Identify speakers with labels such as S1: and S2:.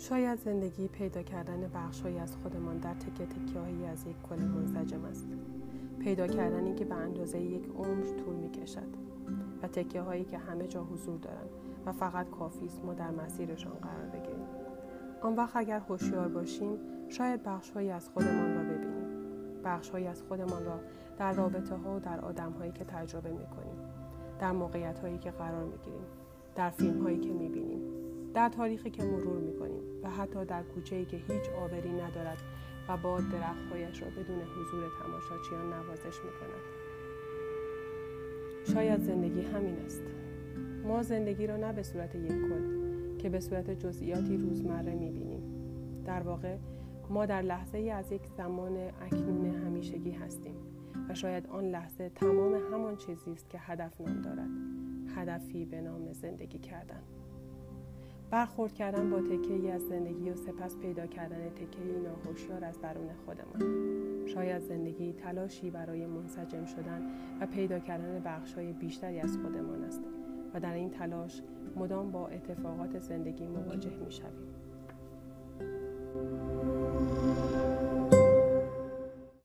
S1: شاید زندگی پیدا کردن بخشهایی از خودمان در تکه هایی از یک کل منسجم است. پیدا کردنی که به اندازه یک عمر طول می کشد و تکه هایی که همه جا حضور دارند و فقط کافی است ما در مسیرشان قرار بگیریم. آن وقت اگر هوشیار باشیم شاید بخشهایی از خودمان را ببینیم. بخشهایی از خودمان را در رابطه ها و در آدم هایی که تجربه می کنیم در موقعیت هایی که قرار می گیریم در فیلم هایی که می بینیم در تاریخی که مرور می کنیم و حتی در کوچه ای که هیچ آبری ندارد و باد درختهایش را بدون حضور تماشاچیان نوازش می کند. شاید زندگی همین است. ما زندگی را نه به صورت یک کل که به صورت جزئیاتی روزمره می بینیم. در واقع ما در لحظه ای از یک زمان اکنون همیشگی هستیم و شاید آن لحظه تمام همان چیزی است که هدف نام دارد. هدفی به نام زندگی کردن. برخورد کردن با تکه ای از زندگی و سپس پیدا کردن تکه ای ناهوشیار از درون خودمان شاید زندگی تلاشی برای منسجم شدن و پیدا کردن بخشهای بیشتری از خودمان است و در این تلاش مدام با اتفاقات زندگی مواجه می شویم.